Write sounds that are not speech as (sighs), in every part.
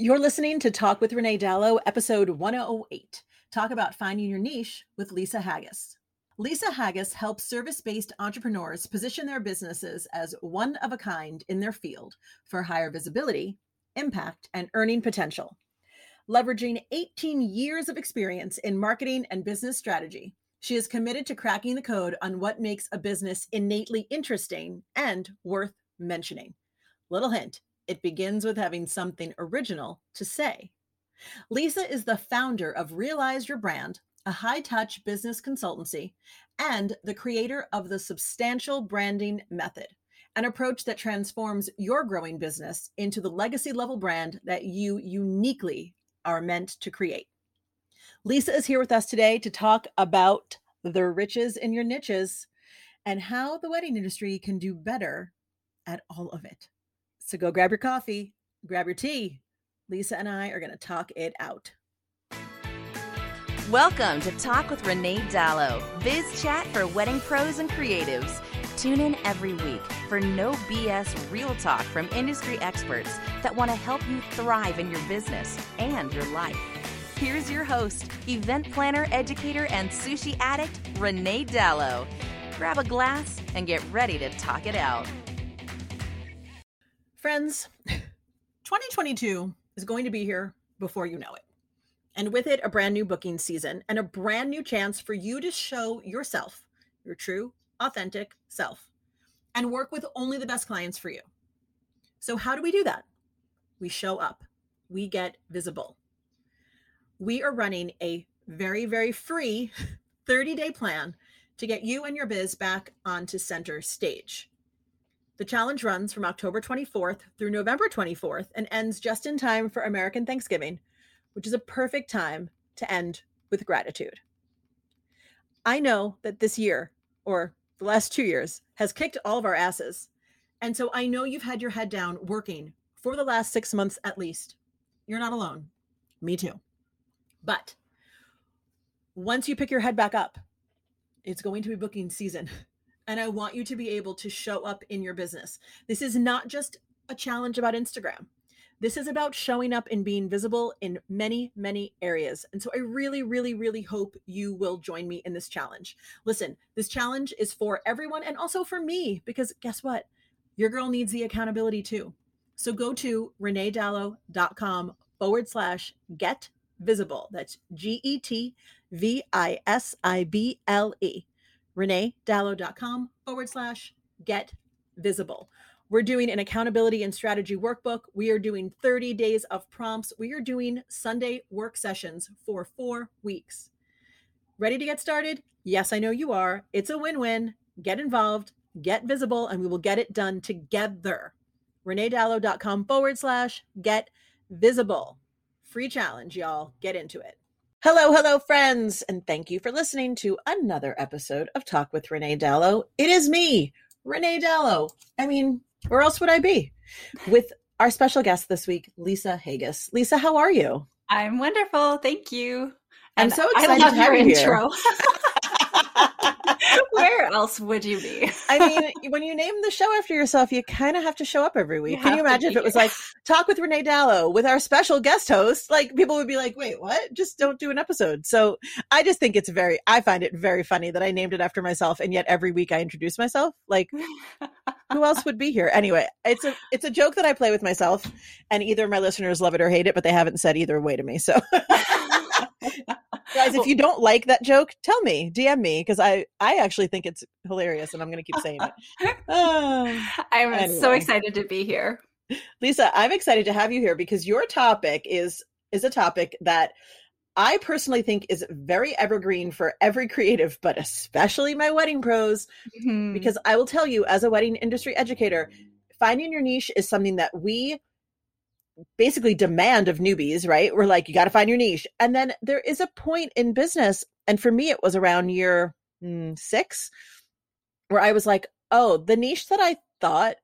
You're listening to Talk with Renee Dalo, episode 108. Talk about finding your niche with Lisa Haggis. Lisa Haggis helps service based entrepreneurs position their businesses as one of a kind in their field for higher visibility, impact, and earning potential. Leveraging 18 years of experience in marketing and business strategy, she is committed to cracking the code on what makes a business innately interesting and worth mentioning. Little hint it begins with having something original to say. Lisa is the founder of Realize Your Brand, a high touch business consultancy, and the creator of the Substantial Branding Method, an approach that transforms your growing business into the legacy level brand that you uniquely are meant to create. Lisa is here with us today to talk about the riches in your niches and how the wedding industry can do better at all of it. So go grab your coffee, grab your tea. Lisa and I are going to talk it out. Welcome to Talk with Renee Dalo, biz chat for wedding pros and creatives. Tune in every week for no BS real talk from industry experts that want to help you thrive in your business and your life. Here's your host, event planner, educator, and sushi addict, Renee Dalo. Grab a glass and get ready to talk it out. Friends, 2022 is going to be here before you know it. And with it, a brand new booking season and a brand new chance for you to show yourself, your true, authentic self, and work with only the best clients for you. So, how do we do that? We show up, we get visible. We are running a very, very free (laughs) 30 day plan to get you and your biz back onto center stage. The challenge runs from October 24th through November 24th and ends just in time for American Thanksgiving, which is a perfect time to end with gratitude. I know that this year, or the last two years, has kicked all of our asses. And so I know you've had your head down working for the last six months at least. You're not alone. Me too. But once you pick your head back up, it's going to be booking season. (laughs) and I want you to be able to show up in your business. This is not just a challenge about Instagram. This is about showing up and being visible in many, many areas. And so I really, really, really hope you will join me in this challenge. Listen, this challenge is for everyone and also for me, because guess what? Your girl needs the accountability too. So go to reneedalo.com forward slash get visible. That's G E T V I S I B L E reneedalo.com forward slash get visible. We're doing an accountability and strategy workbook. We are doing 30 days of prompts. We are doing Sunday work sessions for four weeks. Ready to get started? Yes, I know you are. It's a win win. Get involved, get visible, and we will get it done together. reneedalo.com forward slash get visible. Free challenge, y'all. Get into it. Hello, hello, friends, and thank you for listening to another episode of Talk with Renee Dalo. It is me, Renee Dalo. I mean, where else would I be? With our special guest this week, Lisa Haggis. Lisa, how are you? I'm wonderful. Thank you. I'm and so excited I love to have your you intro. (laughs) (laughs) Where else would you be? I mean, when you name the show after yourself, you kind of have to show up every week. You Can you imagine if it was like talk with Renee Dalo with our special guest host? Like people would be like, wait, what? Just don't do an episode. So I just think it's very, I find it very funny that I named it after myself. And yet every week I introduce myself. Like who else would be here? Anyway, it's a, it's a joke that I play with myself and either my listeners love it or hate it, but they haven't said either way to me. So (laughs) guys if you don't like that joke tell me dm me because i i actually think it's hilarious and i'm going to keep saying it oh, (laughs) i'm anyway. so excited to be here lisa i'm excited to have you here because your topic is is a topic that i personally think is very evergreen for every creative but especially my wedding pros mm-hmm. because i will tell you as a wedding industry educator finding your niche is something that we basically demand of newbies, right? We're like, you got to find your niche. And then there is a point in business, and for me, it was around year mm, six, where I was like, oh, the niche that I thought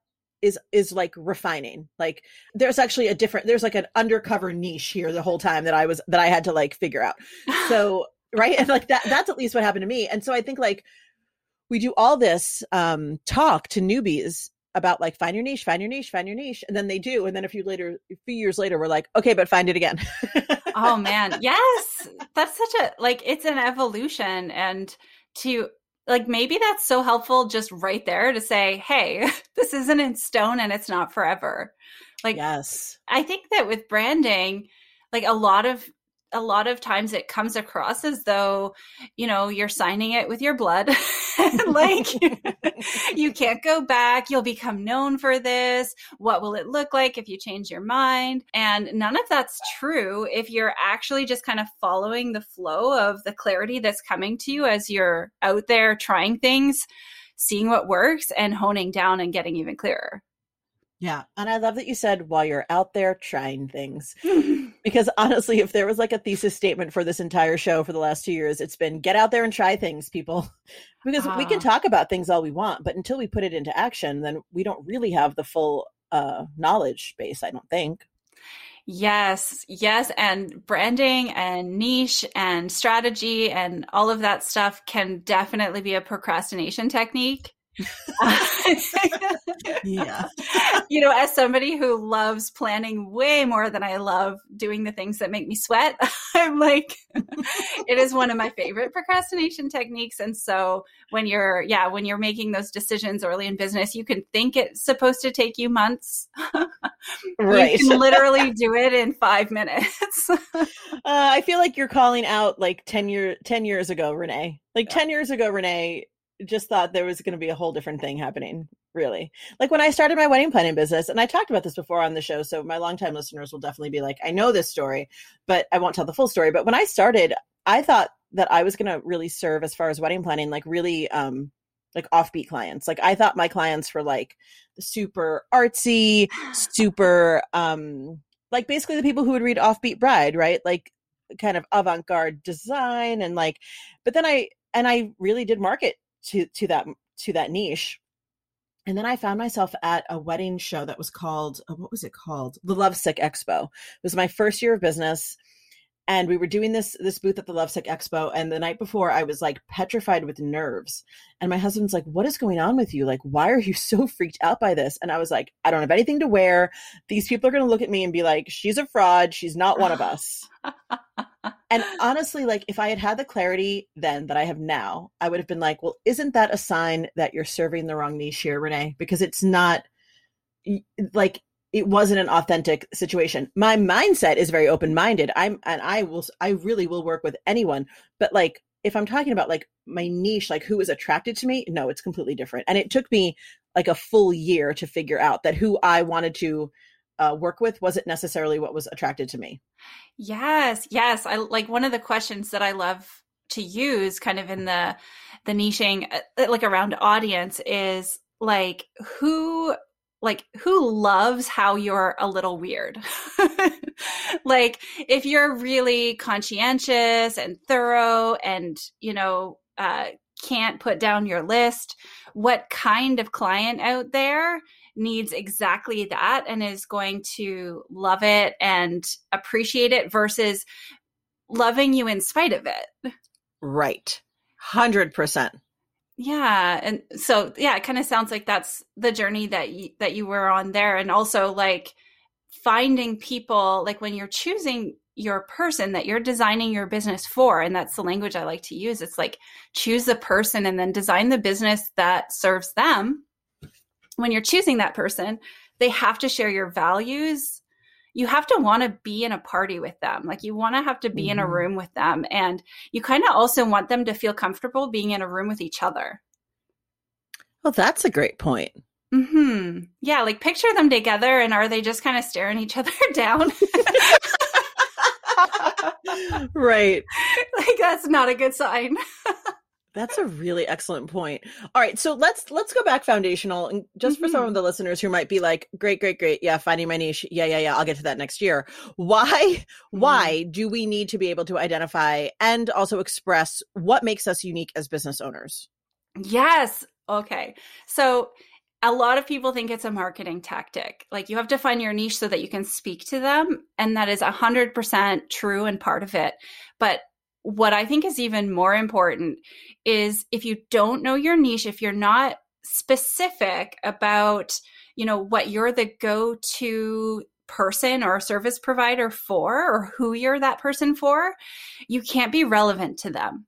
is is like refining like there's actually a different there's like an undercover niche here the whole time that i was that i had to like figure out so (laughs) right and like that that's at least what happened to me and so i think like we do all this um talk to newbies about like find your niche find your niche find your niche and then they do and then a few later a few years later we're like okay but find it again. Oh (laughs) man. Yes. That's such a like it's an evolution and to like maybe that's so helpful just right there to say hey (laughs) this isn't in stone and it's not forever. Like yes. I think that with branding like a lot of a lot of times it comes across as though you know you're signing it with your blood. (laughs) Like (laughs) you can't go back. You'll become known for this. What will it look like if you change your mind? And none of that's true if you're actually just kind of following the flow of the clarity that's coming to you as you're out there trying things seeing what works and honing down and getting even clearer. Yeah. And I love that you said while you're out there trying things. (laughs) because honestly, if there was like a thesis statement for this entire show for the last two years, it's been get out there and try things, people. (laughs) because we can ah. talk about things all we want, but until we put it into action, then we don't really have the full uh, knowledge base, I don't think. Yes, yes. And branding and niche and strategy and all of that stuff can definitely be a procrastination technique yeah. (laughs) You know, as somebody who loves planning way more than I love doing the things that make me sweat, (laughs) I'm like, (laughs) it is one of my favorite procrastination techniques. And so when you're, yeah, when you're making those decisions early in business, you can think it's supposed to take you months. right. You can literally do it in five minutes. uh, I feel like you're calling out like 10 year 10 years ago, Renee. Like 10 years ago, Renee, just thought there was going to be a whole different thing happening really. Like when i started my wedding planning business and i talked about this before on the show so my longtime listeners will definitely be like i know this story but i won't tell the full story but when i started i thought that i was going to really serve as far as wedding planning like really um like offbeat clients. Like i thought my clients were like super artsy super um like basically the people who would read offbeat bride right? Like kind of avant-garde design and like but then i and i really did market to to that to that niche and then I found myself at a wedding show that was called uh, what was it called? The Lovesick Expo. It was my first year of business and we were doing this this booth at the Lovesick Expo and the night before I was like petrified with nerves. And my husband's like, "What is going on with you? Like why are you (laughs) so freaked out by this?" And I was like, "I don't have anything to wear. These people are going to look at me and be like, she's a fraud. She's not one of us." (laughs) and honestly, like if I had had the clarity then that I have now, I would have been like, well, isn't that a sign that you're serving the wrong niche here, Renee? Because it's not like it wasn't an authentic situation. My mindset is very open minded. I'm, and I will, I really will work with anyone. But like, if I'm talking about like my niche, like who is attracted to me, no, it's completely different. And it took me like a full year to figure out that who I wanted to uh, work with wasn't necessarily what was attracted to me. Yes, yes. I like one of the questions that I love to use kind of in the the niching uh, like around audience is like who like who loves how you're a little weird (laughs) like if you're really conscientious and thorough and you know uh, can't put down your list what kind of client out there needs exactly that and is going to love it and appreciate it versus loving you in spite of it. Right. 100%. Yeah, and so yeah, it kind of sounds like that's the journey that you, that you were on there and also like finding people like when you're choosing your person that you're designing your business for and that's the language I like to use. It's like choose the person and then design the business that serves them when you're choosing that person, they have to share your values. You have to want to be in a party with them. Like you want to have to be mm-hmm. in a mm-hmm. room with them. And you kind of also want them to feel comfortable being in a room with each other. Well, that's a great point. Hmm. Yeah. Like picture them together, and are they just kind of staring each (laughs) other down? right. (laughs) Like that's not a good sign. (laughs) That's a really excellent point. All right, so let's let's go back foundational and just for some Mhm. of the listeners who might be like, great, great, great, yeah, finding my niche, yeah, yeah, yeah, I'll get to that next year. Why why do we need to be able to identify and also express what makes us unique as business owners? Yes. Okay. So a lot of people think it's a marketing tactic. Like you have to find your niche so that you can speak to them. And that is a 100% true and part of it. But what I think is even more important is if you don't know your niche, if you're not specific about, you know, what you're the go to person or service provider for or who you're that person for, you can't be relevant to them.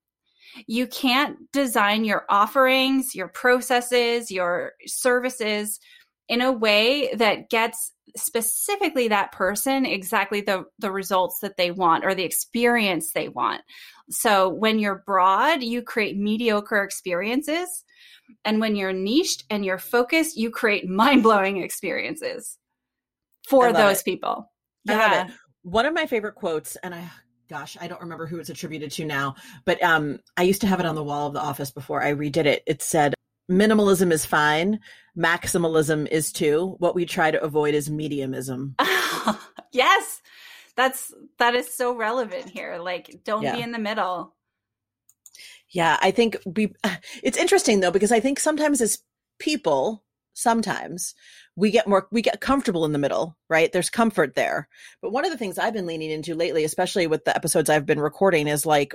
You can't design your offerings, your processes, your services in a way that gets specifically that person exactly the the results that they want or the experience they want. So when you're broad, you create mediocre experiences, and when you're niched and you're focused, you create mind-blowing experiences for those it. people. It. One of my favorite quotes, and I gosh, I don't remember who it's attributed to now, but um, I used to have it on the wall of the office before I redid it. It said, "Minimalism is fine, maximalism is too. What we try to avoid is mediumism." (laughs) yes that's that is so relevant here like don't Yeah. be in the middle Yeah, I think we. (sighs) It's interesting though because I think sometimes as people, sometimes we get more we get comfortable in the middle, right? There's comfort there. But one of the things I've been leaning into lately, especially with the episodes I've been recording, is like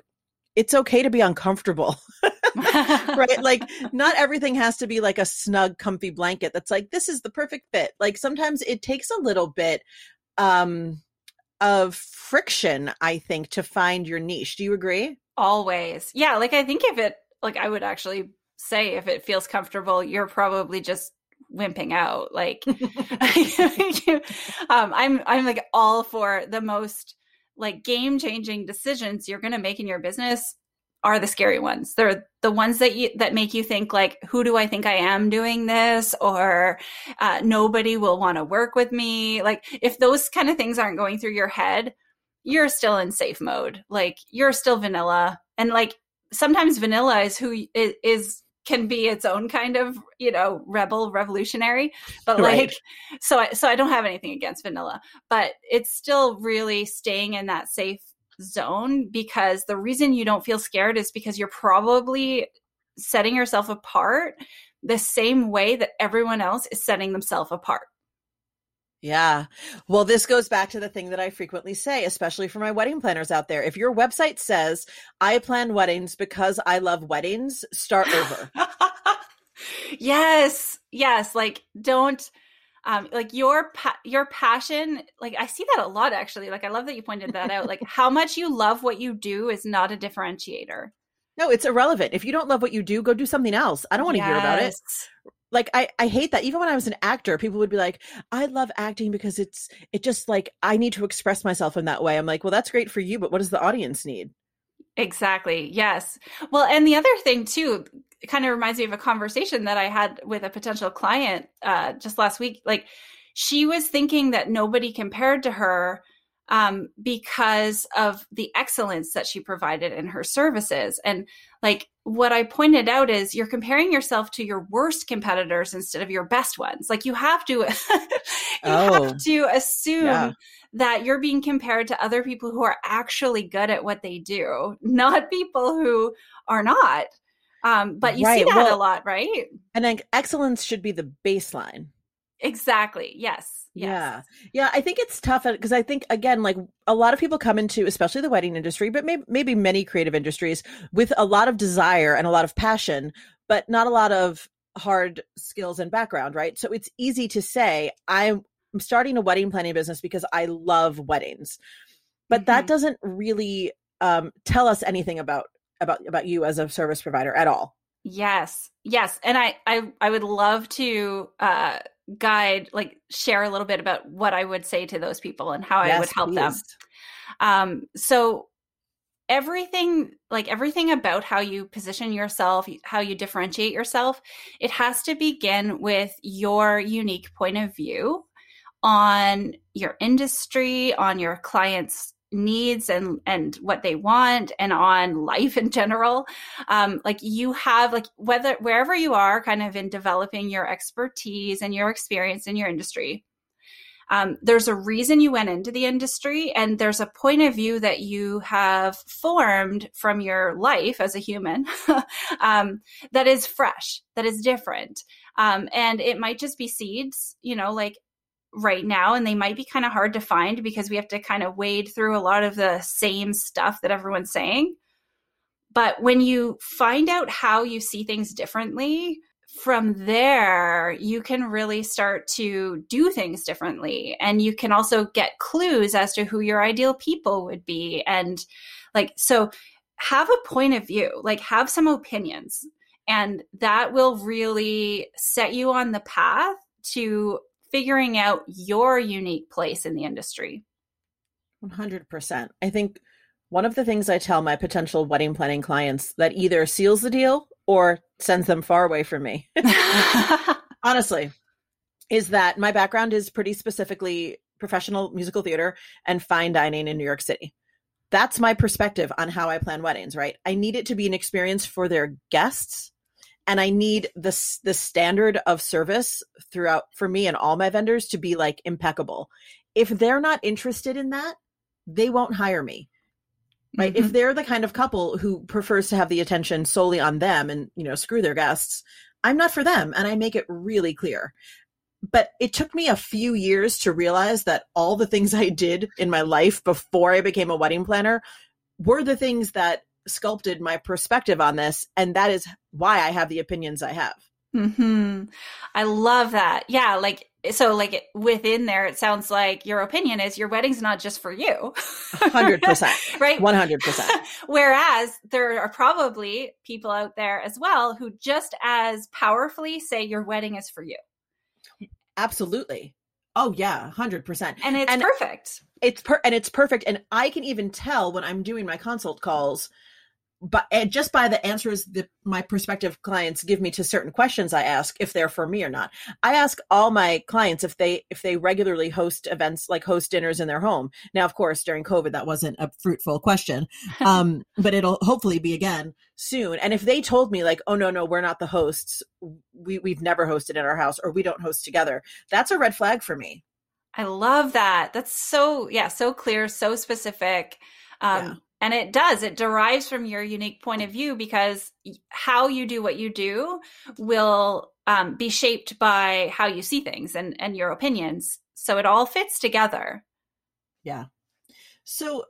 it's okay to be uncomfortable. (laughs) (laughs) right? (laughs) Like not everything has to be like a snug comfy blanket that's like this is the perfect fit. Like sometimes it takes a little bit um of friction, I think, to find your niche. Do you agree? always yeah like i think if it like i would actually say if it feels comfortable you're probably just wimping out like (laughs) um i'm i'm like all for the most like game changing decisions you're going to make in your business are the scary ones. They're the ones that you that make you think like who do i think i am doing this? Or uh, nobody will want to work with me. Like if those kind of things aren't going through your head you're still in safe mode. Like you're still vanilla. And like sometimes vanilla is who is, is, can be its own kind of you know rebel revolutionary. But like Right. so I, so I don't have anything against vanilla. But it's still really staying in that safe zone because the reason you don't feel scared is because you're probably setting yourself apart the same way that everyone else is setting themselves apart Yeah. Well, this goes back to the thing that I frequently say, especially for my wedding planners out there. If your website says, I plan weddings because I love weddings, start over. (laughs) yes yes like don't um like your pa- your passion like i see that a lot actually like i love that you pointed that out like how much you love what you do is not a differentiator no, it's irrelevant. If you don't love what you do, go do something else. I don't want to hear about it. Like I, I hate that. Even when I was an actor, people would be like, I love acting because it's it just like I need to express myself in that way. I'm like, well, that's great for you, but what does the audience need? Exactly. Yes. Well, and the other thing too, kind of reminds me of a conversation that I had with a potential client uh, just last week. Like, she was thinking that nobody compared to her um, because of the excellence that she provided in her services. And like, what I pointed out is you're comparing yourself to your worst competitors instead of your best ones. Like, you have to, (laughs) you Oh. have to assume Yeah. that you're being compared to other people who are actually good at what they do, not people who are not. Um, but you see Right, that a lot, right? And then excellence should be the baseline. Exactly. Yes. Yes. Yeah. Yeah. I think it's tough because I think, again, like a lot of people come into, especially the wedding industry, but maybe, maybe many creative industries with a lot of desire and a lot of passion, but not a lot of hard skills and background, right? So it's easy to say, I'm, starting a wedding planning business because I love weddings. But that Mhm. doesn't really um, tell us anything about about about you as a service provider at all. Yes. Yes. And I, I, I would love to uh, guide, like, share a little bit about what I would say to those people and how I would Yes, help them. Um, so everything, like everything about how you position yourself, how you differentiate yourself, it has to begin with your unique point of view on your industry, on your client's needs and and what they want and on life in general. Um like you have like whether wherever you are kind of in developing your expertise and your experience in your industry um, there's a reason you went into the industry and there's a point of view that you have formed from your life as a human (laughs) um, that is fresh that is different. Um, and it might just be seeds you know like right now and they might be kind of hard to find because we have to kind of wade through a lot of the same stuff that everyone's saying. But when you find out how you see things differently from there you can really start to do things differently. And you can also get clues as to who your ideal people would be and like so have a point of view like have some opinions. And that will really set you on the path to figuring out your unique place in the industry. 100%. I think one of the things I tell my potential wedding planning clients that either seals the deal or sends them far away from me, (laughs) (laughs) honestly, is that my background is pretty specifically professional musical theater and fine dining in New York City. That's my perspective on how I plan weddings, right? I need it to be an experience for their guests and I need the the standard of service throughout for me and all my vendors to be like impeccable. If they're not interested in that, they won't hire me. Right? Mm-hmm. If they're the kind of couple who prefers to have the attention solely on them and, you know, screw their guests, I'm not for them and I make it really clear. But it took me a few years to realize that all the things (laughs) I did in my life before I became a wedding planner were the things that sculpted my perspective on this and that is why i have the opinions i have. Hmm i love that. Yeah like so like within there it sounds like your opinion is your wedding's not just for you. 100% (laughs) right? 100% (laughs) whereas there are probably people out there as well who just as powerfully say your wedding is for you. Absolutely. Oh yeah 100% and it's and perfect. it's per and it's perfect. And i can even tell when i'm doing my consult calls but just by the answers that my prospective clients give me to certain questions i ask if they're for me or not i ask all my clients if they if they regularly host events like host dinners in their home. Now of course during covid that wasn't a fruitful question (laughs) um, but it'll hopefully be again soon. And if they told me like oh no no we're not the hosts. We we've never hosted in our house or we don't host together that's a red flag for me. I love that. That's so yeah so clear so specific. Um, yeah and it does, it derives from your unique point of view because how you do what you do will um, be shaped by how you see things and, and your opinions. So it all fits together. Yeah. So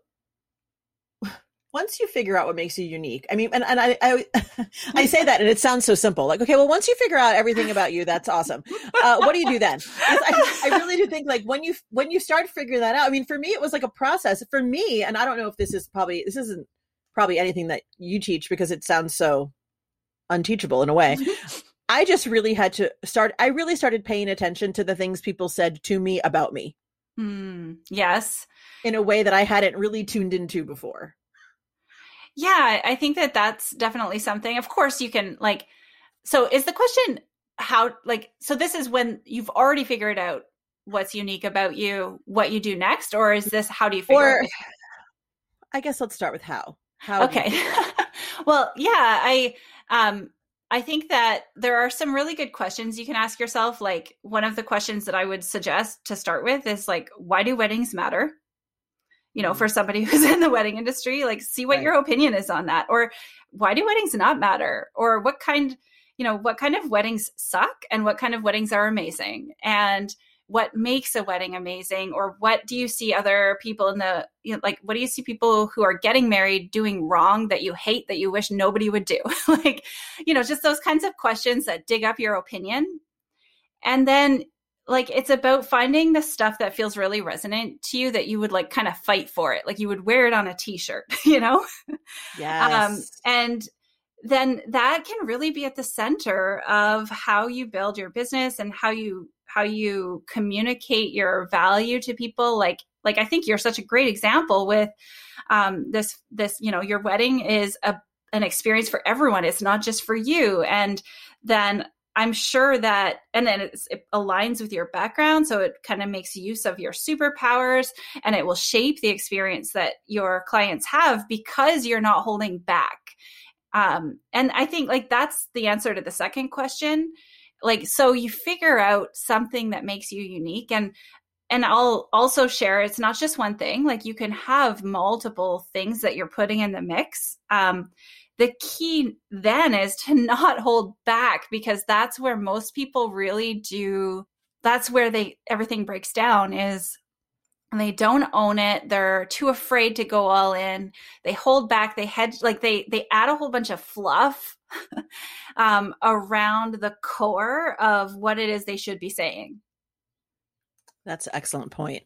once you figure out what makes you unique, I mean, and, and I, I, (laughs) I say that and it sounds so simple. Like, okay, well, once you figure out everything about you, that's awesome. Uh, what do you do then? I, I, really do think like when you, when you start figuring that out, I mean, for me, it was like a process for me. And I don't know if this is probably, this isn't probably anything that you teach because it sounds so unteachable in a way. I just really had to start, I really started paying attention to the things people said to me about me. Mm, yes. In a way that I hadn't really tuned into before. Yeah, I think that that's definitely something. Of course, you can like. So, is the question how like? So, this is when you've already figured out what's unique about you, what you do next, or is this how do you figure? Or, I guess let's start with how. How? Okay. (laughs) well, yeah, I um I think that there are some really good questions you can ask yourself. Like one of the questions that I would suggest to start with is like, why do weddings matter? You know, for mm-hmm. somebody (laughs) who's in the wedding industry, like see what right. your opinion is on that. Or why do weddings not matter? Or what kind, you know, what kind of weddings suck and what kind of weddings are amazing? And what makes a wedding amazing? Or what do you see other people in the, you know, like, what do you see people who are getting married doing wrong that you hate that you wish nobody would do? (laughs) like, you know, just those kinds of questions that dig up your opinion. And then like it's about finding the stuff that feels really resonant to you that you would like kind of fight for it. Like you would wear it on a t-shirt (laughs) you know? Yeah um and then that can really be at the center of how you build your business and how you how you communicate your value to people. Like like i think you're such a great example with um this this you know your wedding is a an experience for everyone. It's not just for you. And then I'm sure that, and then it aligns with your background. So it kind of makes use of your superpowers and it will shape the experience that your clients have because you're not holding back. Um, and I think like that's the answer to the second question. Like, so you figure out something that makes you unique. And and I'll also share it's not just one thing. Like you can have multiple things that you're putting in the mix. Um, the key then is to not hold back because that's where most people really do that's where they everything breaks down is they don't own it they're too afraid to go all in they hold back they hedge like they they add a whole bunch of fluff (laughs) um, around the core of what it is they should be saying. That's an excellent point.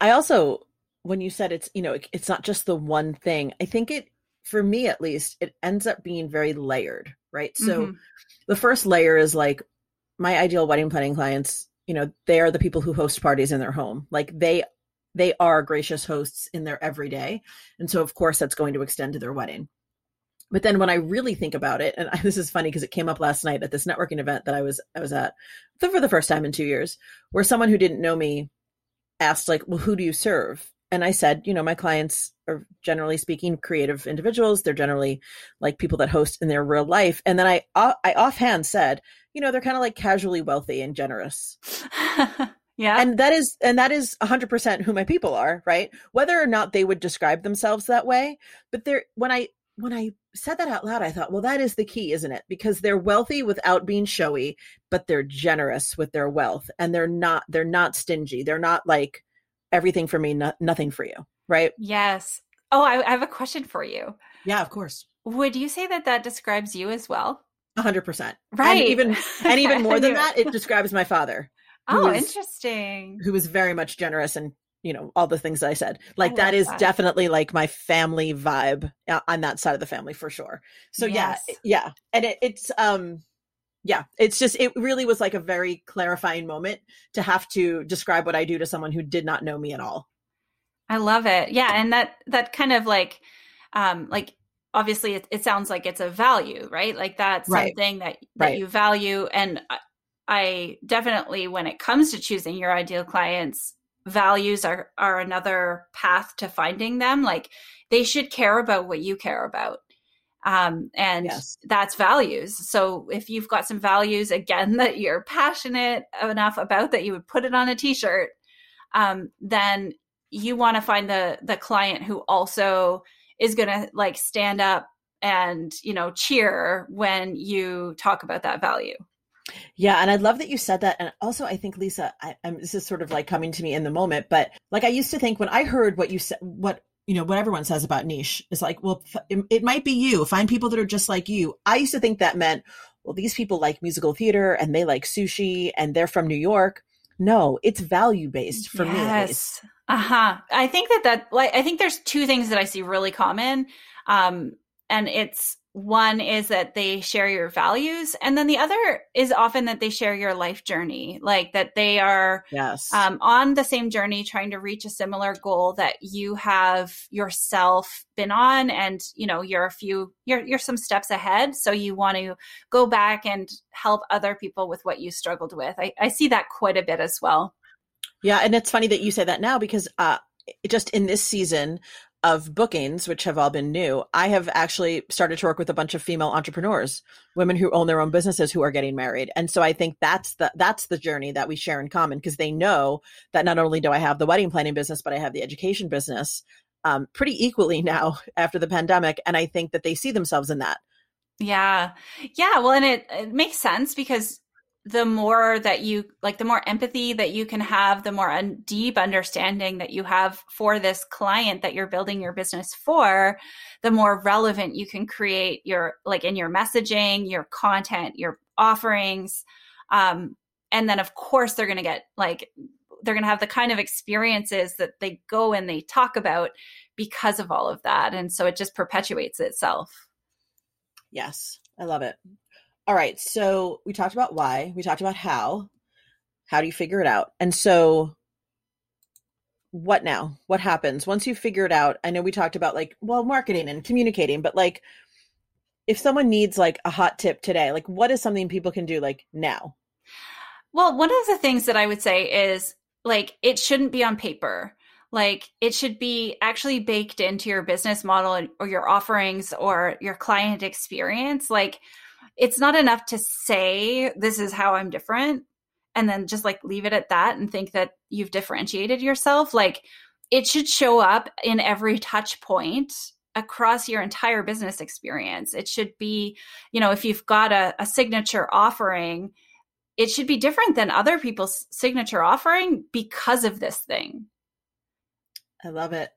I also when you said it's you know it's not just the one thing i think it for me at least, it ends up being very layered, right? So mm-hmm. the first layer is like my ideal wedding planning clients, you know, they are the people who host parties in their home. Like they they are gracious hosts in their everyday. And so of course that's going to extend to their wedding. But then when I really think about it, and (laughs) this is funny because it came up last night at this networking event that I was I was at for the first time in two years, where someone who didn't know me asked like, "Well, who do you serve?" And I said, you know, my clients are generally speaking creative individuals. They're generally like people that host in their real life. And then I, uh, I offhand said, you know, they're kind of like casually wealthy and generous. (laughs) yeah. And that is, and that is hundred percent who my people are, right? Whether or not they would describe themselves that way. But they're, when I, when I said that out loud, I thought, well, that is the key, isn't it? Because they're wealthy without being showy, but they're generous with their wealth and they're not, they're not stingy. They're not like, everything for me, no, nothing for you. Right. Yes. Oh, I, I have a question for you. Yeah, of course. Would you say that that describes you as well? A hundred percent. Right. (laughs) And even, and even more than that, it describes my father. (laughs) Oh, is, interesting. Who was very much generous and you know all the things that i said like that is that. definitely like my family vibe uh, on that side of the family for sure so yes. yeah yeah and it, it's um yeah it's just it really was like a very clarifying moment to have to describe what i do to someone who did not know me at all. I love it. Yeah and that that kind of like um like obviously it, it sounds like it's a value right? Like that's right. something that that right. you value and I, I definitely when it comes to choosing your ideal clients values are are another path to finding them. Like they should care about what you care about um, and yes. that's values so if you've got some values again (laughs) that you're passionate enough about that you would put it on a t-shirt um, then you want to find the the client who also is going to like stand up and you know cheer when you talk about that value yeah, and I love that you said that. And also, I think Lisa, I, this is sort of like coming to me in the moment, but like I used to think when I heard what you said, what you know what everyone says about niche. Is like well it might be you. Find people that are just like you. I used to think that meant well these people like musical theater and they like sushi and they're from new york. No it's value based for yes. me uh-huh. I think that that like i think there's two things that i see really common um and it's one is that they share your values and then the other is often that they share your life journey like that they are yes. um, on the same journey trying to reach a similar goal that you have yourself been on and you know you're a few you're you're some steps ahead. So you want to go back and help other people with what you struggled with. I, I see that quite a bit as well. Yeah and it's funny that you say that now because uh just in this season of bookings, which have all been new, I have actually started to work with a bunch of female entrepreneurs, women who own their own businesses who are getting married. And so I think that's the that's the journey that we share in common because they know that not only do I have the wedding planning business, but I have the education business um, pretty equally now (laughs) after the pandemic. And I think that they see themselves in that. Yeah. Yeah. Well, and it, it makes sense because the more that you like the more empathy that you can have the more un- deep understanding that you have for this client that you're building your business for the more relevant you can create your like in your messaging your content your offerings. Um and then of course they're going to get like they're going to have the kind of experiences that they go and they talk about because of all of that. And so it just perpetuates itself. Yes. I love it all right. So we talked about why, we talked about how. How do you figure it out? And so what now? What happens once you figure it out? I know we talked about like, well, marketing and communicating, but like if someone needs like a hot tip today, like what is something people can do like now? Well, one of the things that I would say is like it shouldn't be on paper. Like it should be actually baked into your business model or your offerings or your client experience. Like it's not enough to say this is how I'm different and then just like leave it at that and think that you've differentiated yourself. Like it should show up in every touch point across your entire business experience. It should be, you know, if you've got a, a signature offering, it should be different than other people's signature offering because of this thing. I love it.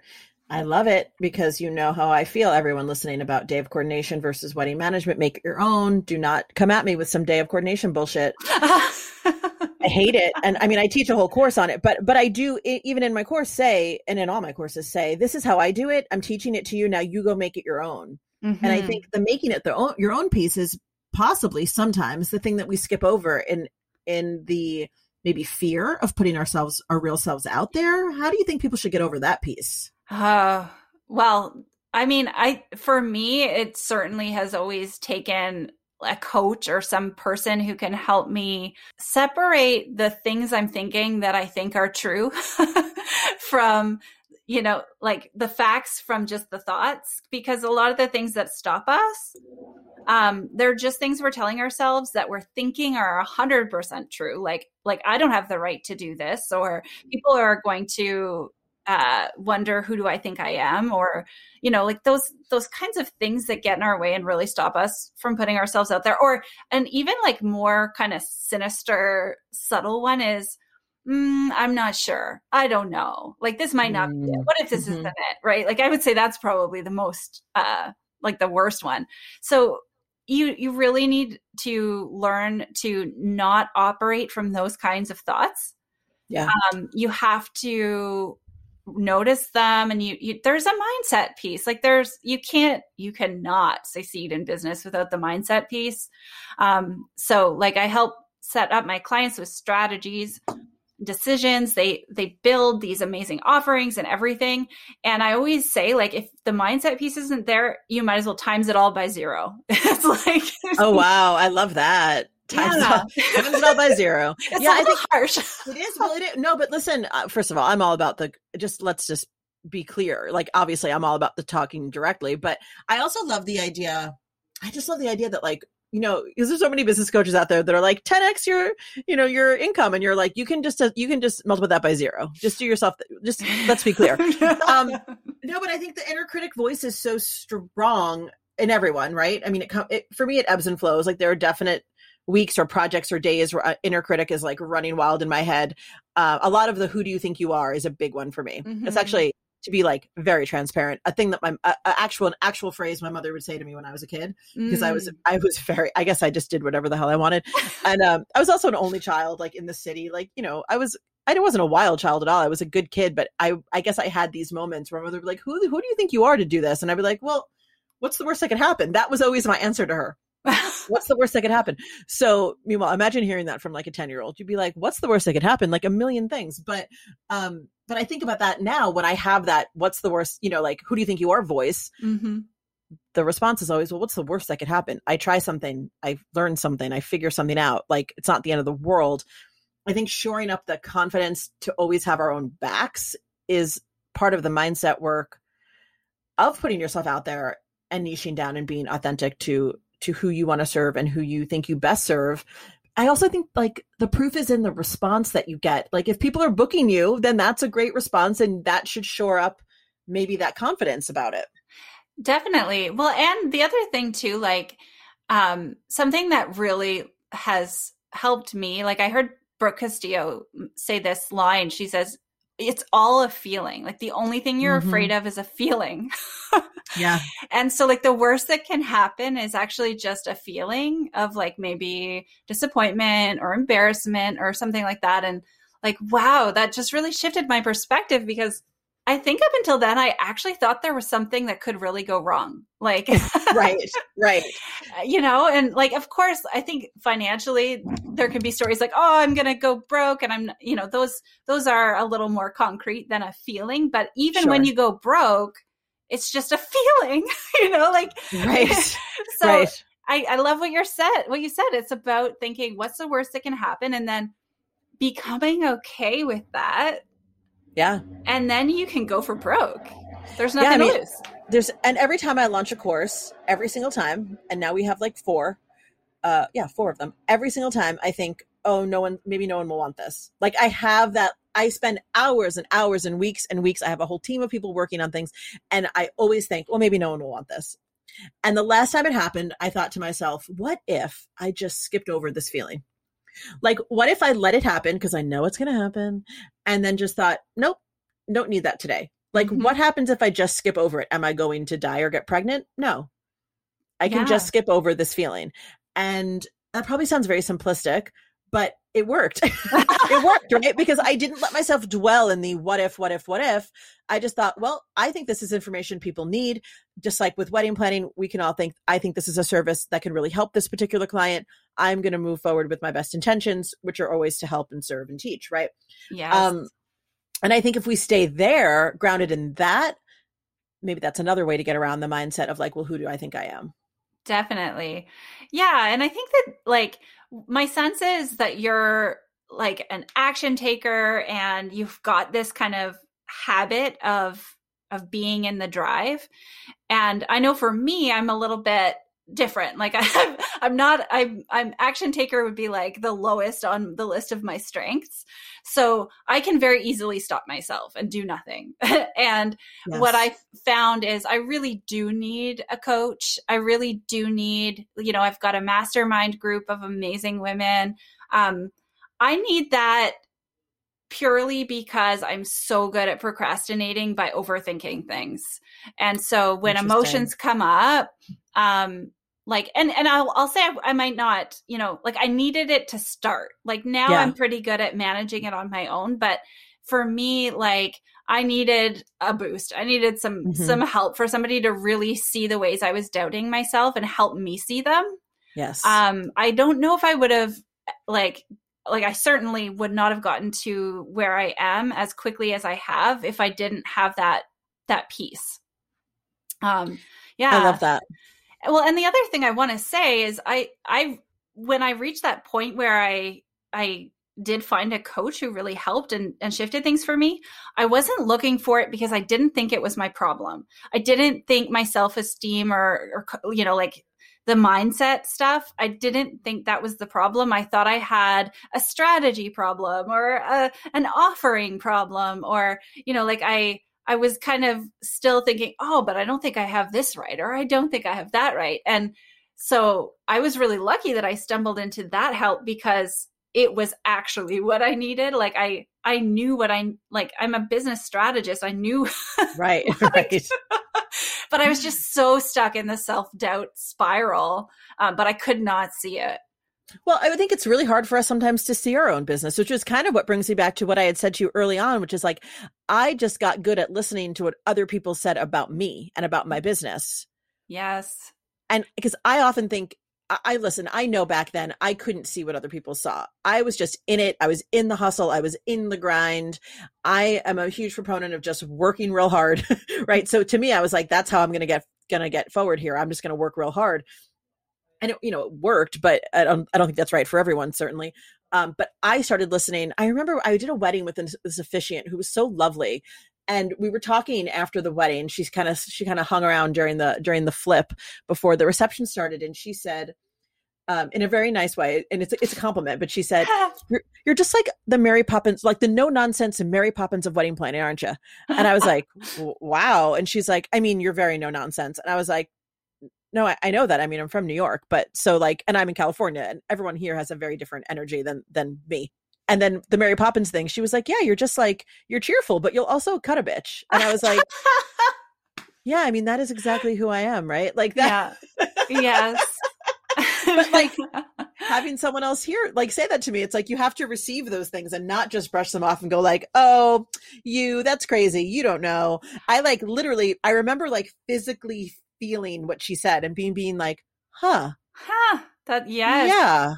I love it because you know how I feel. Everyone listening about day of coordination versus wedding management, make it your own. Do not come at me with some day of coordination bullshit. (laughs) I hate it, and I mean, I teach a whole course on it, but but I do even in my course say, and in all my courses say, this is how I do it. I'm teaching it to you now. You go make it your own. Mm-hmm. And I mm-hmm. think the making it the own, your own piece is possibly sometimes the thing that we skip over in in the maybe fear of putting ourselves our real selves out there. How do you think people should get over that piece? Uh, well, I mean, I for me, it certainly has always taken a coach or some person who can help me separate the things I'm thinking that I think are true (laughs) from you know like the facts from just the thoughts because a lot of the things that stop us um they're just things we're telling ourselves that we're thinking are a hundred percent true. Like like i don't have the right to do this or people are going to uh, wonder who do I think I am, or you know, like those those kinds of things that get in our way and really stop us from putting ourselves out there. Or an even like more kind of sinister, subtle one is, mm, I'm not sure. I don't know. Like this might not. Mm. What if this mm-hmm. isn't it? Right? Like I would say that's probably the most uh, like the worst one. So you you really need to learn to not operate from those kinds of thoughts. Yeah. Um, you have to notice them and you, you there's a mindset piece. Like there's you can't you cannot succeed in business without the mindset piece. Um so like i help set up my clients with strategies decisions. They they build these amazing offerings and everything. And i always say like if the mindset piece isn't there you might as well times it all by zero. (laughs) It's like oh wow. I love that times yeah. it all by zero. (laughs) It's yeah, I think harsh. it is. Well, it is. No, but listen. Uh, first of all, I'm all about the. Just let's just be clear. Like, obviously, I'm all about the talking directly, but I also love the idea. I just love the idea that like you know because there's so many business coaches out there that are like 10x your you know your income and you're like you can just uh, you can just multiply that by zero just do yourself just let's be clear (laughs) um no but i think the inner critic voice is so strong in everyone right i mean it, it for me it ebbs and flows like there are definite weeks or projects or days where uh, inner critic is like running wild in my head. Uh, a lot of the who do you think you are is a big one for me. Mm-hmm. It's actually to be like very transparent a thing that my uh, actual an actual phrase my mother would say to me when i was a kid because mm. i was mm. i was very i guess i just did whatever the hell i wanted and um, i was also an only child like in the city like you know i was I wasn't a wild child at all. I was a good kid, but I I guess I had these moments where my mother would be like, "Who who do you think you are to do this?" And I'd be like, "Well, what's the worst that could happen?" That was always my answer to her. (laughs) what's the worst that could happen? So, meanwhile, imagine hearing that from like a 10 year old. You'd be like, what's the worst that could happen? Like a million things. But, um, but I think about that now when I have that, what's the worst, you know, like, who do you think you are voice? Mm-hmm. The response is always, well, what's the worst that could happen? I try something, I learn something, I figure something out. Like, it's not the end of the world. I think shoring up the confidence to always have our own backs is part of the mindset work of putting yourself out there and niching down and being authentic to to who you want to serve and who you think you best serve. I also think like the proof is in the response that you get. Like if people are booking you, then that's a great response and that should shore up maybe that confidence about it. Definitely. Well, and the other thing too, like um something that really has helped me, like I heard Brooke Castillo say this line. She says, it's all a feeling. Like the only thing you're mm-hmm. afraid of is a feeling. (laughs) yeah. And so like the worst that can happen is actually just a feeling of like maybe disappointment or embarrassment or something like that. And like, wow, that just really shifted my perspective because I think up until then, I actually thought there was something that could really go wrong. Like, (laughs) right, right. (laughs) You know, and like, of course, I think financially there can be stories like, oh, I'm going to go broke. And I'm, you know, those, those are a little more concrete than a feeling. But even sure. when you go broke, it's just a (laughs) feeling, you know, like right. so right. I, I love what you're said what you said. It's about thinking what's the worst that can happen and then becoming okay with that. Yeah. And then you can go for broke. There's Yeah, nothing I mean, to lose. There's and every time I launch a course, every single time, and now we have like four, uh, yeah, four of them. Every single time, I think, oh, no one, maybe no one will want this. Like I have that. I spend hours and hours and weeks and weeks. I have a whole team of people working on things, and I always think, well, maybe no one will want this. And the last time it happened, I thought to myself, what if I just skipped over this feeling? Like, what if I let it happen because I know it's going to happen, and then just thought, nope, don't need that today. Like, Mhm. what happens if I just skip over it? Am I going to die or get pregnant? No. I can Yeah. just skip over this feeling. And that probably sounds very simplistic, but it worked. (laughs) it worked, right? Because I didn't let myself dwell in the what if, what if, what if. I just thought, well, I think this is information people need. Just like with wedding planning, we can all think, I think this is a service that can really help this particular client. I'm going to move forward with my best intentions, which are always to help and serve and teach, right? Yeah. Um, and I think if we stay there, grounded in that, maybe that's another way to get around the mindset of like, well, who do I think I am? Definitely. Yeah. And I think that, like, my sense is that you're like an action taker and you've got this kind of habit of of being in the drive. And i know for me i'm a little bit different like (laughs) i'm i'm not i'm i'm action taker would be like the lowest on the list of my strengths so i can very easily stop myself and do nothing (laughs) and what I found is I really do need a coach. I really do need, you know, I've got a mastermind group of amazing women. Um, I need that purely because I'm so good at procrastinating by overthinking things. And so when emotions come up, um, like and and I'll I'll say I, I might not, you know, like I needed it to start. Like now Yeah. I'm pretty good at managing it on my own, but for me, like I needed a boost. I needed some Mhm. some help for somebody to really see the ways I was doubting myself and help me see them. yes. Um, I don't know if I would have like like I certainly would not have gotten to where I am as quickly as I have if I didn't have that that piece. Um, yeah, I love that. well, and the other thing I want to say is I I when I reached that point where I I did find a coach who really helped and, and shifted things for me, I wasn't looking for it because I didn't think it was my problem. I didn't think my self esteem or, or, you know, like the mindset stuff, I didn't think that was the problem. I thought I had a strategy problem or a, an offering problem or, you know, like I, I was kind of still thinking, oh, but I don't think I have this right, or I don't think I have that right. And so I was really lucky that I stumbled into that help because it was actually what I needed. Like I, I knew what I like. I'm a business strategist. I knew, (laughs) Right. (laughs) Like- right. (laughs) but I was just so stuck in the self doubt spiral. Um, but I could not see it. Well, I would think it's really hard for us sometimes to see our own business, which is kind of what brings me back to what I had said to you early on, which is like, I just got good at listening to what other people said about me and about my business. Yes. And because I often think, I, listen, I know back then I couldn't see what other people saw. I was just in it. I was in the hustle. I was in the grind. I am a huge proponent of just working real hard. (laughs) right. So to me, I was like, that's how I'm going to get, going to get forward here. I'm just going to work real hard. And it, you know, it worked, but I don't, I don't think that's right for everyone, certainly. Um, but I started listening. I remember I did a wedding with this, this officiant who was so lovely and we were talking after the wedding. She's kind of she kind of hung around during the during the flip before the reception started and she said um, in a very nice way and it's it's a compliment but she said (laughs) you're, you're just like the mary poppins like the no nonsense mary poppins of wedding planning aren't you and i was like (laughs) wow. And she's like i mean you're very no nonsense and i was like no I, I know that. I mean i'm from new york but so like and i'm in california and everyone here has a very different energy than than me and then the mary poppins thing she was like yeah you're just like you're cheerful but you'll also cut a bitch and i was like (laughs) yeah i mean that is exactly who i am right like that yeah. Yes. (laughs) But, like, (laughs) having someone else here like say that to me it's like you have to receive those things and not just brush them off and go like oh you that's crazy you don't know i like literally i remember like physically feeling what she said and being being like huh huh. That yes. yeah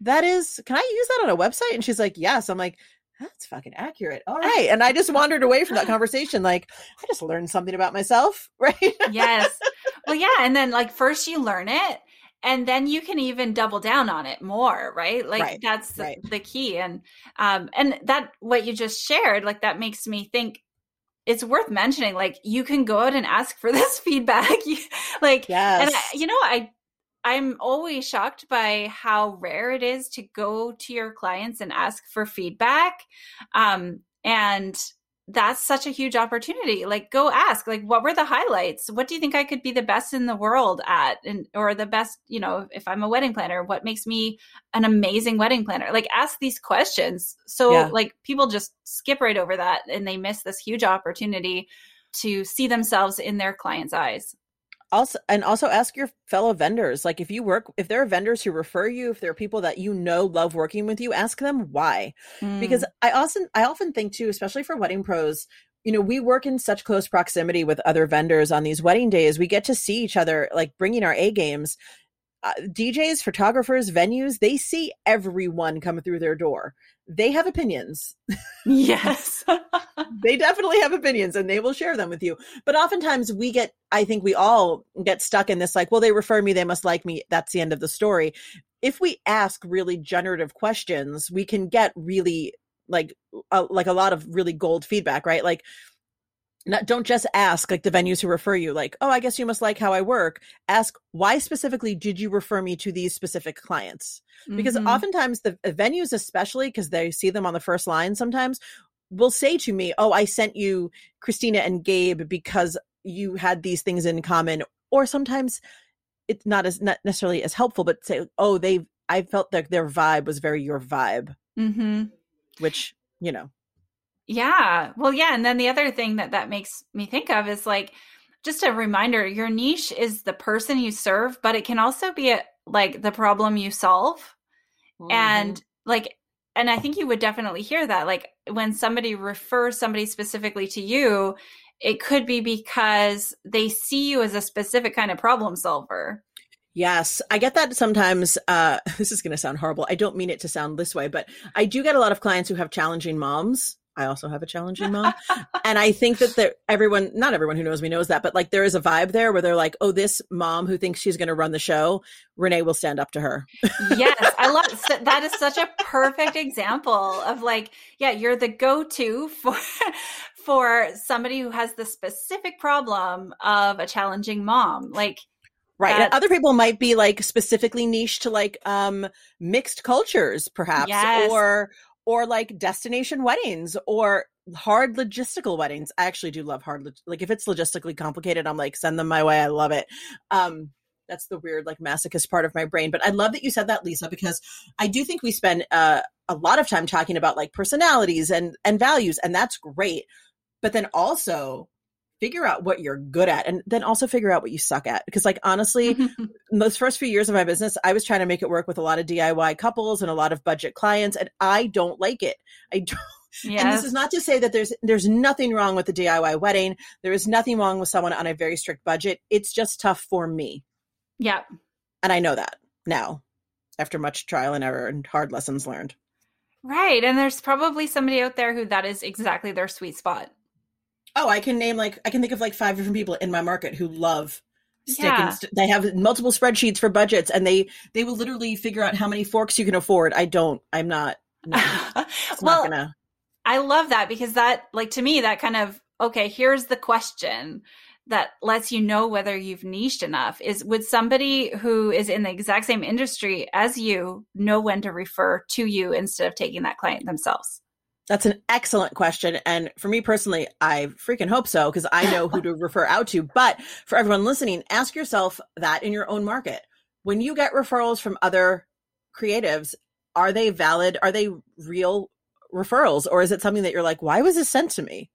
that is can i use that on a website and she's like yes i'm like that's fucking accurate. All right. And I just wandered away from that (laughs) conversation. Like, I just learned something about myself. (laughs) Right. yes. Well, yeah. And then, like, first you learn it, and then you can even double down on it more right like right. that's the, right. the key and um and that what you just shared like that makes me think it's worth mentioning like you can go out and ask for (laughs) this feedback like yes. and I, you know i I'm always shocked by how rare it is to go to your clients and ask for feedback. Um, and that's such a huge opportunity. Like, go ask, like, what were the highlights? What do you think I could be the best in the world at? And, or the best, you know, if I'm a wedding planner, what makes me an amazing wedding planner? Like, ask these questions. So, yeah. like, people just skip right over that and they miss this huge opportunity to see themselves in their client's eyes also and also ask your fellow vendors like if you work if there are vendors who refer you if there are people that you know love working with you ask them why mm. because i often i often think too especially for wedding pros you know we work in such close proximity with other vendors on these wedding days we get to see each other like bringing our a games uh, DJs, photographers, venues, they see everyone come through their door. They have opinions. Yes. (laughs) they definitely have opinions and they will share them with you. But oftentimes we get, I think we all get stuck in this like, well, they refer me, they must like me. That's the end of the story. If we ask really generative questions, we can get really like, a, like a lot of really gold feedback, right? Like, not, don't just ask like the venues who refer you like oh i guess you must like how i work ask why specifically did you refer me to these specific clients because mm-hmm. oftentimes the venues especially because they see them on the first line sometimes will say to me oh i sent you christina and gabe because you had these things in common or sometimes it's not as not necessarily as helpful but say oh they i felt that their vibe was very your vibe mm-hmm. which you know yeah. Well, yeah. And then the other thing that that makes me think of is like just a reminder your niche is the person you serve, but it can also be a, like the problem you solve. Mm-hmm. And like, and I think you would definitely hear that. Like when somebody refers somebody specifically to you, it could be because they see you as a specific kind of problem solver. Yes, I get that sometimes. Uh, (laughs) this is going to sound horrible. I don't mean it to sound this way, but I do get a lot of clients who have challenging moms I also have a challenging mom. (laughs) and I think that there, everyone, not everyone who knows me knows that, but like there is a vibe there where they're like, oh, this mom who thinks she's going to run the show, Renee will stand up to her. yes. I (laughs) love that is such a perfect example of like, yeah, you're the go to for, (laughs) for somebody who has the specific problem of a challenging mom. Like, Right. and other people might be like specifically niche to like um mixed cultures perhaps yes. or or like destination weddings or hard logistical weddings. I actually do love hard like if it's logistically complicated, I'm like send them my way. I love it. Um that's the weird like masochist part of my brain, but I love that you said that Lisa because I do think we spend uh, a lot of time talking about like personalities and and values and that's great. But then also figure out what you're good at and then also figure out what you suck at because like honestly (laughs) those first few years of my business i was trying to make it work with a lot of diy couples and a lot of budget clients and i don't like it i don't Yes. (laughs) And this is not to say that there's there's nothing wrong with the DIY wedding. There is nothing wrong with someone on a very strict budget. It's just tough for me. Yeah. And I know that now after much trial and error and hard lessons learned. Right. And there's probably somebody out there who that is exactly their sweet spot. Oh, I can name like I can think of like five different people in my market who love stick yeah. st- they have multiple spreadsheets for budgets and they they will literally figure out how many forks you can afford. I don't. I'm not. (laughs) No, well, not gonna. I love that because that like to me that kind of okay, here's the question that lets you know whether you've niched enough is would somebody who is in the exact same industry as you know when to refer to you instead of taking that client themselves? That's an excellent question. And for me personally, I freaking hope so because I know who to (laughs) refer out to. But for everyone listening, ask yourself that in your own market. When you get referrals from other creatives, are they valid? Are they real referrals? Or is it something that you're like, why was this sent to me?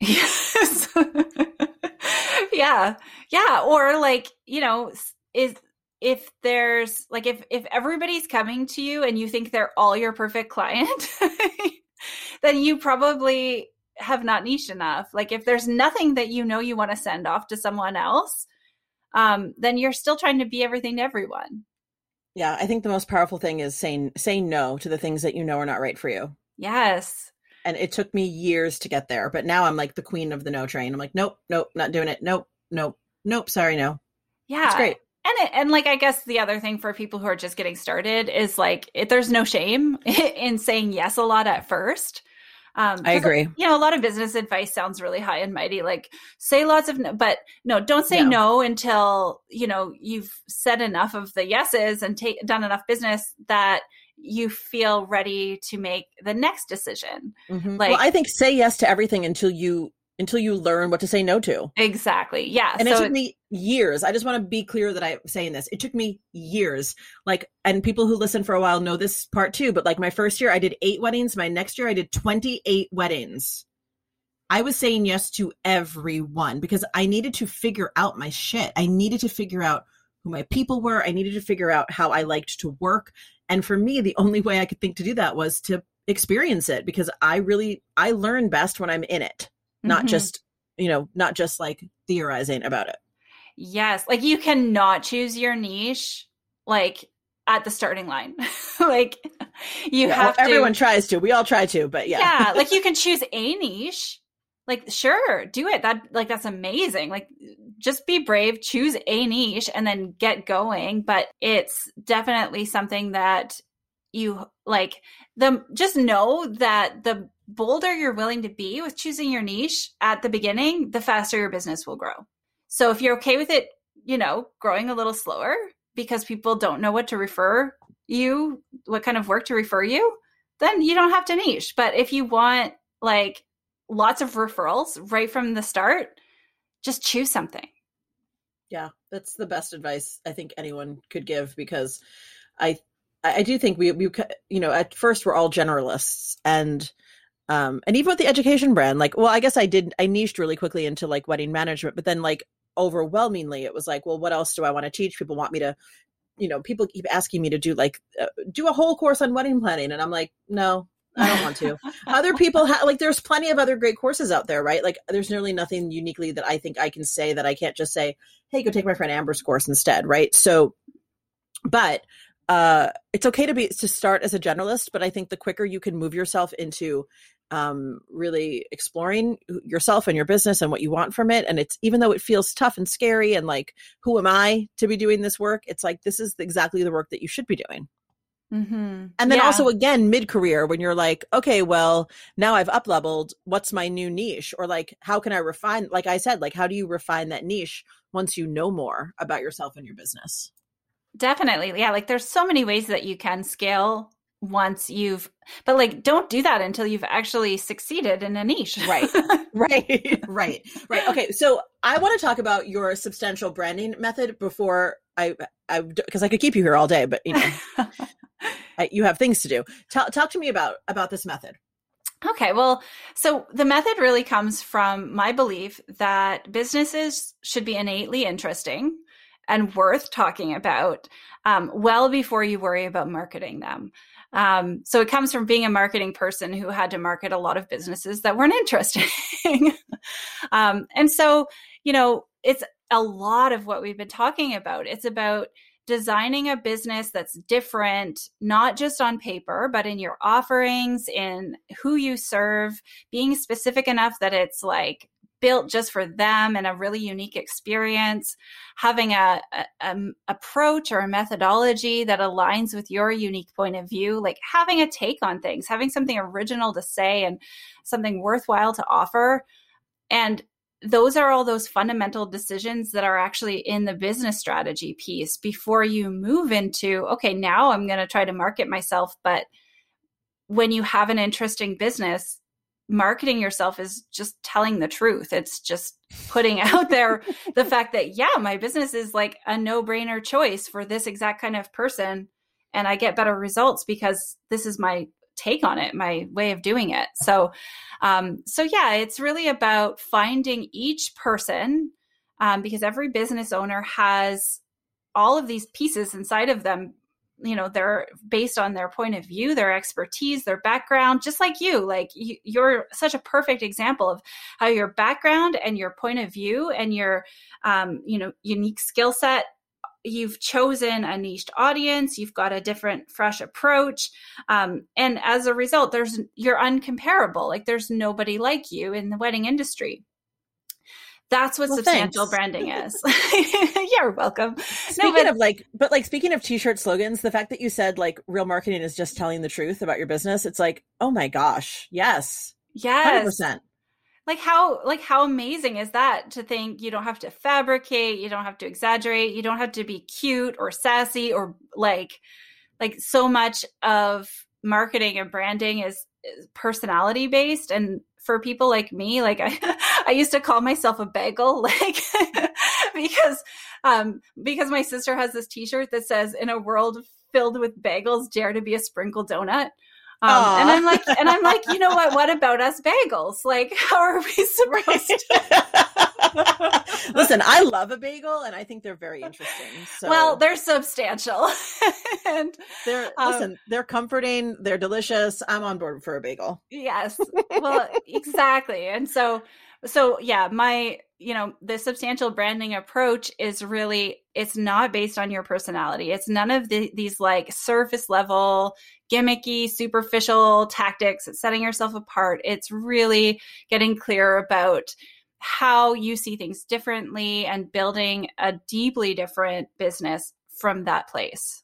Yes. (laughs) yeah. Yeah. Or like, you know, is if there's like if if everybody's coming to you and you think they're all your perfect client (laughs) then you probably have not niched enough like if there's nothing that you know you want to send off to someone else um then you're still trying to be everything to everyone yeah i think the most powerful thing is saying saying no to the things that you know are not right for you Yes. And it took me years to get there, but now I'm like the queen of the no train. I'm like, nope, nope, not doing it. Nope, nope, nope. Sorry, no. Yeah. It's great. And it, and like I guess the other thing for people who are just getting started is like it, there's no shame (laughs) in saying yes a lot at first. Um, I agree. You know, a lot of business advice sounds really high and mighty, like say lots of no, but no, don't say No. no until you know you've said enough of the yeses and take done enough business that you feel ready to make the next decision. Mhm. Like- well, I think say yes to everything until you until you learn what to say no to. Exactly. Yeah. And so it took me years. I just want to be clear that I'm saying this. It took me years. Like, and people who listen for a while know this part too. But like my first year, I did eight weddings. My next year, I did 28 weddings. I was saying yes to everyone because I needed to figure out my shit. I needed to figure out who my people were. I needed to figure out how I liked to work. And for me, the only way I could think to do that was to experience it because I really, I learn best when I'm in it, not Mhm. just, you know, not just like theorizing about it. Yes, like you cannot choose your niche like at the starting line. (laughs) like you Yeah, have well, to everyone tries to. We all try to, but yeah. yeah. (laughs) like you can choose a niche. Like sure, do it. That like that's amazing. Like just be brave, choose a niche and then get going, but it's definitely something that you like the just know that the bolder you're willing to be with choosing your niche at the beginning, the faster your business will grow. So if you're okay with it, you know, growing a little slower because people don't know what to refer you, what kind of work to refer you, then you don't have to niche. But if you want like lots of referrals right from the start, just choose something. Yeah, that's the best advice I think anyone could give because I I do think we we you know at first we're all generalists and um and even with the education brand like well I guess I did I niched really quickly into like wedding management but then like overwhelmingly it was like well what else do I want to teach? People want me to you know people keep asking me to do like uh, do a whole course on wedding planning and I'm like no I don't want to. Other (laughs) people have like there's plenty of other great courses out there right? Like there's nearly nothing uniquely that i think i can say that i can't just say hey go take my friend amber's course instead right? So but uh it's okay to be to start as a generalist but i think the quicker you can move yourself into um really exploring yourself and your business and what you want from it and it's even though it feels tough and scary and like who am i to be doing this work it's like this is exactly the work that you should be doing Mm-hmm. and then also again mid career when you're like, okay, well, now I've up leveled, what's my new niche? Or like how can I refine like I said, like how do you refine that niche once you know more about yourself and your business? Definitely. Yeah. Like there's so many ways that you can scale once you've, but like don't do that until you've actually succeeded in a niche. Right. (laughs) right. right. Right. Okay. So I want to talk about your substantial branding method before I, I, because I could keep you here all day, but you know, (laughs) I, you have things to do. Talk, talk to me about, about this method. Okay, well, so the method really comes from my belief that businesses should be innately interesting and worth talking about um, well before you worry about marketing them. Um, so it comes from being a marketing person who had to market a lot of businesses that weren't (laughs) interesting. um, and so, you know, it's a lot of what we've been talking about. It's about designing a business that's different, not just on paper, but in your offerings, in who you serve, being specific enough that it's like built just for them and a really unique experience, having a, a, approach or a methodology that aligns with your unique point of view, like having a take on things, having something original to say and something worthwhile to offer. And those are all those fundamental decisions that are actually in the business strategy piece before you move into okay now i'm going to try to market myself but when you have an interesting business marketing yourself is just telling the truth. It's just putting out (laughs) there the fact that yeah my business is like a no-brainer choice for this exact kind of person and i get better results because this is my take on it my way of doing it. So um, so yeah it's really about finding each person um, because every business owner has all of these pieces inside of them you know they're based on their point of view their expertise their background just like you like you, you're such a perfect example of how your background and your point of view and your um, you know unique skill set you've chosen a niched audience you've got a different fresh approach um, and as a result there's you're uncomparable like there's nobody like you in the wedding industry that's what Well, substantial thanks. branding (laughs) is (laughs) you're welcome Speaking but- of like, but like speaking of t-shirt slogans, the fact that you said like real marketing is just telling the truth about your business, it's like, oh my gosh, yes, yes percent. like how like how amazing is that to think you don't have to fabricate you don't have to exaggerate you don't have to be cute or sassy or like like so much of marketing and branding is, is personality based and for people like me like i (laughs) i used to call myself a bagel (laughs) like because um because my sister has this t-shirt that says in a world filled with bagels dare to be a sprinkle donut um, and I'm like, and I'm like, you know what? What about us bagels? Like, (laughs) how are we supposed to? (laughs) Listen, I love a bagel, and I think they're very interesting. So well, they're substantial, (laughs) and they're um, listen, they're comforting, they're delicious. I'm on board for a bagel. yes, well, exactly. And so, so yeah, my you know the substantial branding approach is really it's not based on your personality. It's none of the, these like surface level gimmicky, superficial tactics. It's setting yourself apart. It's really getting clear about how you see things differently and building a deeply different business from that place.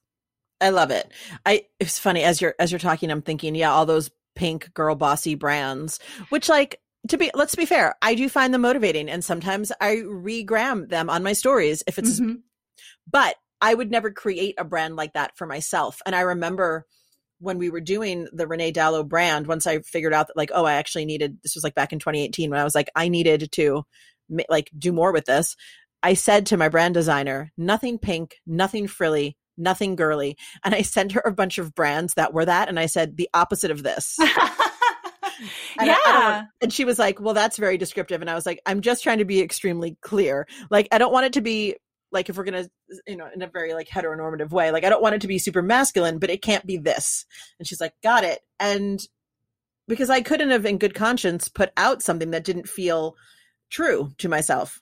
I love it. I it's funny as you're as you're talking, I'm thinking, yeah, all those pink girl bossy brands, which like to be let's be fair, I do find them motivating and sometimes I regram them on my stories if it's Mhm. but I would never create a brand like that for myself. And I remember when we were doing the Renee Dalo brand, once I figured out that like, oh, I actually needed this was like back in 2018 when I was like, I needed to like do more with this. I said to my brand designer, nothing pink, nothing frilly, nothing girly. And I sent her a bunch of brands that were that. And I said, the opposite of this. (laughs) And I- I yeah. and she was like, well, that's very descriptive. And I was like, I'm just trying to be extremely clear. Like, I don't want it to be like, if we're to, you know, in a very like heteronormative way, like, I don't want it to be super masculine, but it can't be this. And she's like, got it. And because I couldn't have, in good conscience, put out something that didn't feel true to myself.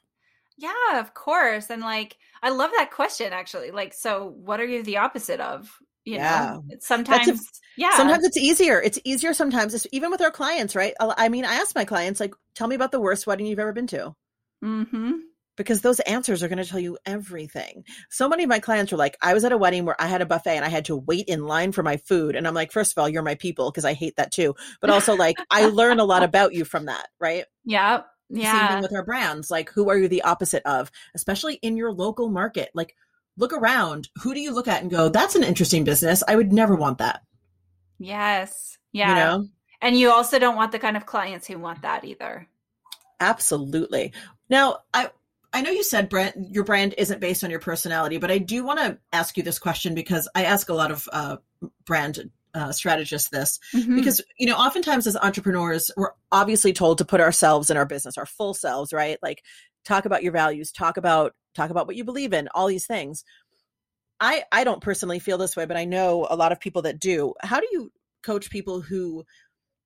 Yeah, of course. And like, I love that question actually. Like, so what are you the opposite of? You Yeah. know, sometimes, yeah. Sometimes it's easier. It's easier sometimes, it's, even with our clients, right? I I mean, I ask my clients, like, tell me about the worst wedding you've ever been to. Mm hmm because those answers are going to tell you everything. So many of my clients were like, I was at a wedding where I had a buffet and I had to wait in line for my food. And I'm like, first of all, you're my people because I hate that too. But (laughs) also, like, I learn a lot about you from that, right? Yeah. Yeah. Same thing with our brands. Like, who are you the opposite of, especially in your local market? Like, look around. Who do you look at and go, that's an interesting business. I would never want that. Yes. Yeah. You know? And you also don't want the kind of clients who want that either. Absolutely. Now, I I know you said brand your brand isn't based on your personality, but I do want to ask you this question because I ask a lot of uh, brand uh, strategists this Mhm. because you know oftentimes as entrepreneurs we're obviously told to put ourselves in our business, our full selves, right? Like talk about your values, talk about talk about what you believe in, all these things. I I don't personally feel this way, but I know a lot of people that do. How do you coach people who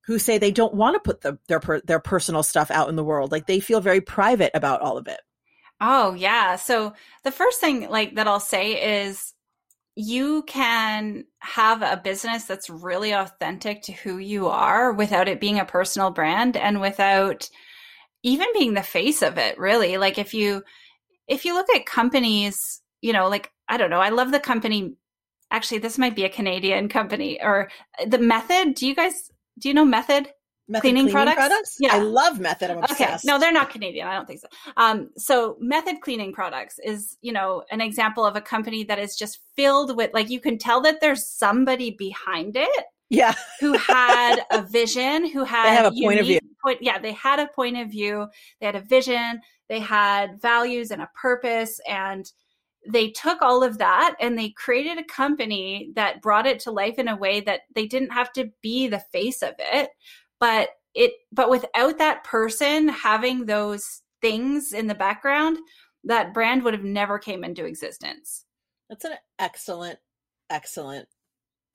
who say they don't want to put the, their their personal stuff out in the world like they feel very private about all of it Oh, yeah. So the first thing like that I'll say is you can have a business that's really authentic to who you are without it being a personal brand and without even being the face of it, really. Like if you if you look at companies, you know, like I don't know, I love the company actually this might be a Canadian company or uh, the Method. Do you guys do you know Method? Method Cleaning products? Yeah. i love method i'm Okay. No, they're not Canadian. I don't think so. Um, so method cleaning products is, you know, an example of a company that is just filled with like you can tell that there's somebody behind it yeah who had a vision, who (laughs) had have a point of unique Point, yeah, they had a point of view, they had a vision, they had values and a purpose, and they took all of that and they created a company that brought it to life in a way that they didn't have to be the face of it, but it but without that person having those things in the background, that brand would have never came into existence. that's an excellent excellent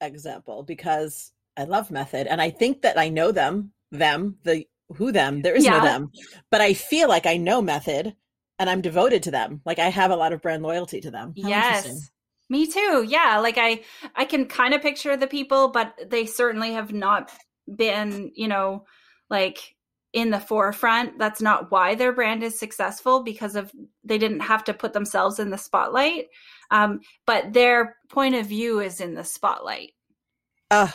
example because i love method and i think that i know them them the who them there is no them but i feel like i know method and I'm devoted to them. Like I have a lot of brand loyalty to them. How yes. Me too. Yeah, like I I can kind of picture the people, but they certainly have not been, you know, like in the forefront. That's not why their brand is successful because of they didn't have to put themselves in the spotlight. Um, but their point of view is in the spotlight. Uh,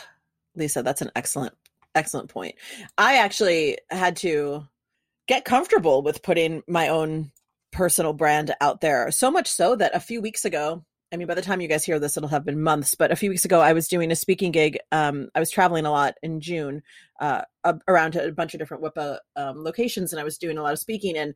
Lisa, that's an excellent, excellent point. I actually had to get comfortable with putting my own personal brand out there. So much so that a few weeks ago, I mean, by the time you guys hear this, it'll have been months. But a few weeks ago, I was doing a speaking gig. Um, I was traveling a lot in June uh, around a bunch of different WIPA um, locations, and I was doing a lot of speaking. And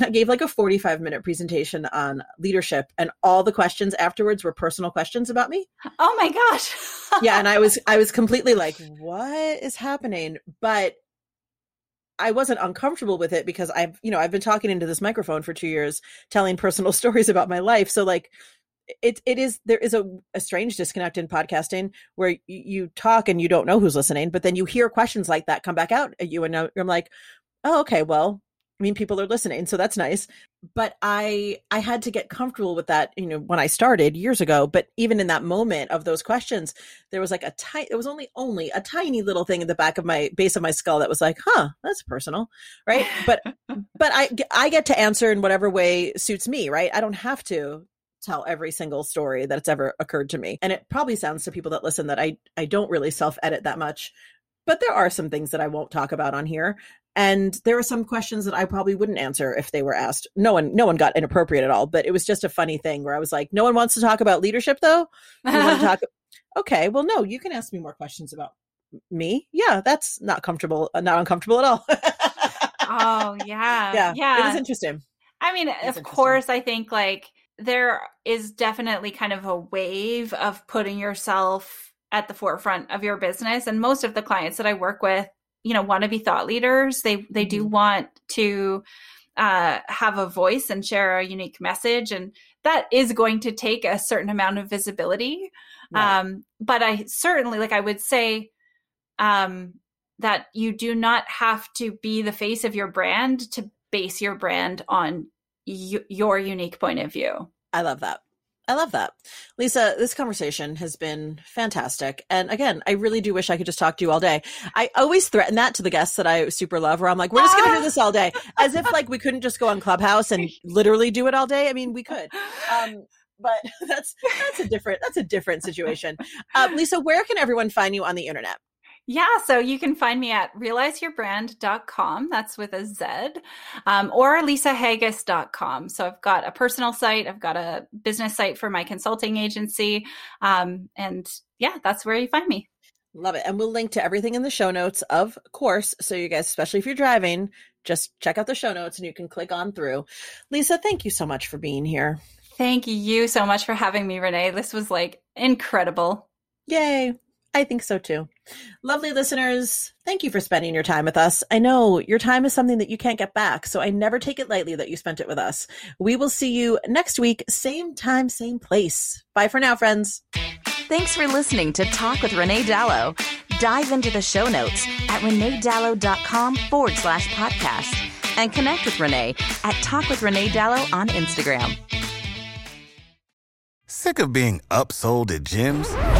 I gave like a 45 minute presentation on leadership and all the questions afterwards were personal questions about me. Oh my gosh. (laughs) yeah, and I was I was completely like what is happening? But I wasn't uncomfortable with it because I've, you know, I've been talking into this microphone for 2 years telling personal (laughs) stories about my life. So like it it is there is a, a strange disconnect in podcasting where you, you talk and you don't know who's listening, but then you hear questions like that come back out at you and I'm like, "Oh, okay, well, I mean, people are listening, so that's nice. But I I had to get comfortable with that, you know, when I started years ago. But even in that moment of those questions, there was like a tiny, it was only only a tiny little thing in the back of my base of my skull that was like, huh, that's personal, right? But (laughs) but I I get to answer in whatever way suits me, right? I don't have to tell every single story that's ever occurred to me. And it probably sounds to people that listen that I I don't really self edit that much but there are some things that I won't talk about on here. And there are some questions that I probably wouldn't answer if they were asked. No one, no one got inappropriate at all, but it was just a funny thing where I was like, no one wants to talk about leadership though. You want to (laughs) talk? Okay, well, no, you can ask me more questions about me. Yeah, that's not comfortable, uh, not uncomfortable at all. oh yeah, yeah, (laughs) yeah. It was interesting. I mean, of course, I think like there is definitely kind of a wave of putting yourself at the forefront of your business, and most of the clients that I work with you know want to be thought leaders they they do mm-hmm. want to uh, have a voice and share a unique message and that is going to take a certain amount of visibility right. um, but i certainly like i would say um, that you do not have to be the face of your brand to base your brand on y- your unique point of view i love that I love that. Lisa, this conversation has been fantastic. And again, I really do wish I could just talk to you all day. I always threaten that to the guests that I super love, where I'm like, we're just going to do this all day. (laughs) As if like we couldn't just go on Clubhouse and literally do it all day. I mean, we could. Um, but (laughs) that's that's a different that's a different situation. Uh, Lisa, where can everyone find you on the internet? Yeah, so you can find me at realizeyourbrand.com. That's with a Z, um, or lisahaggis.com. So I've got a personal site, I've got a business site for my consulting agency. Um, and yeah, that's where you find me. Love it. And we'll link to everything in the show notes, of course. So you guys, especially if you're driving, just check out the show notes and you can click on through. Lisa, thank you so much for being here. Thank you so much for having me, Renee. This was like incredible. Yay. I think so too. Lovely listeners, thank you for spending your time with us. I know your time is something that you can't get back, so I never take it lightly that you spent it with us. We will see you next week, same time, same place. Bye for now, friends. Thanks for listening to Talk with Renee Dalo. Dive into the show notes at reneedalo.com forward slash podcast and connect with Renee at Talk with Renee Dalo on Instagram. Sick of being upsold at gyms?